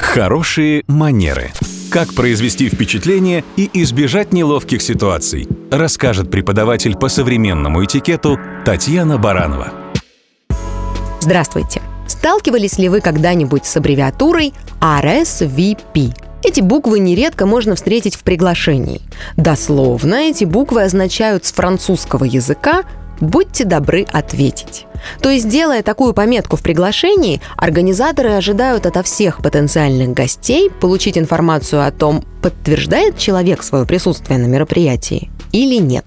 Хорошие манеры. Как произвести впечатление и избежать неловких ситуаций, расскажет преподаватель по современному этикету Татьяна Баранова. Здравствуйте! Сталкивались ли вы когда-нибудь с аббревиатурой RSVP? Эти буквы нередко можно встретить в приглашении. Дословно эти буквы означают с французского языка «будьте добры ответить». То есть, делая такую пометку в приглашении, организаторы ожидают ото всех потенциальных гостей получить информацию о том, подтверждает человек свое присутствие на мероприятии или нет.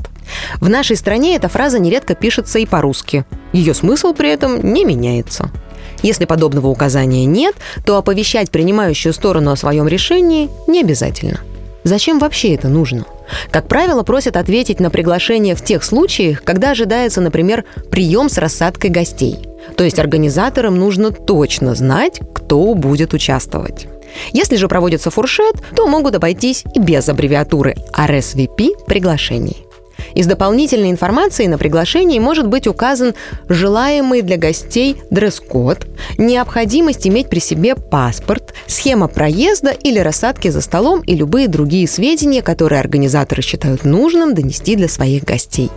В нашей стране эта фраза нередко пишется и по-русски. Ее смысл при этом не меняется. Если подобного указания нет, то оповещать принимающую сторону о своем решении не обязательно. Зачем вообще это нужно? Как правило, просят ответить на приглашение в тех случаях, когда ожидается, например, прием с рассадкой гостей. То есть организаторам нужно точно знать, кто будет участвовать. Если же проводится фуршет, то могут обойтись и без аббревиатуры RSVP приглашений. Из дополнительной информации на приглашении может быть указан желаемый для гостей дресс-код, необходимость иметь при себе паспорт, схема проезда или рассадки за столом и любые другие сведения, которые организаторы считают нужным донести для своих гостей.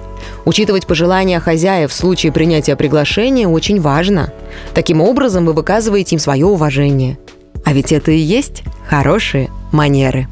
Учитывать пожелания хозяев в случае принятия приглашения очень важно. Таким образом вы выказываете им свое уважение. А ведь это и есть хорошие манеры.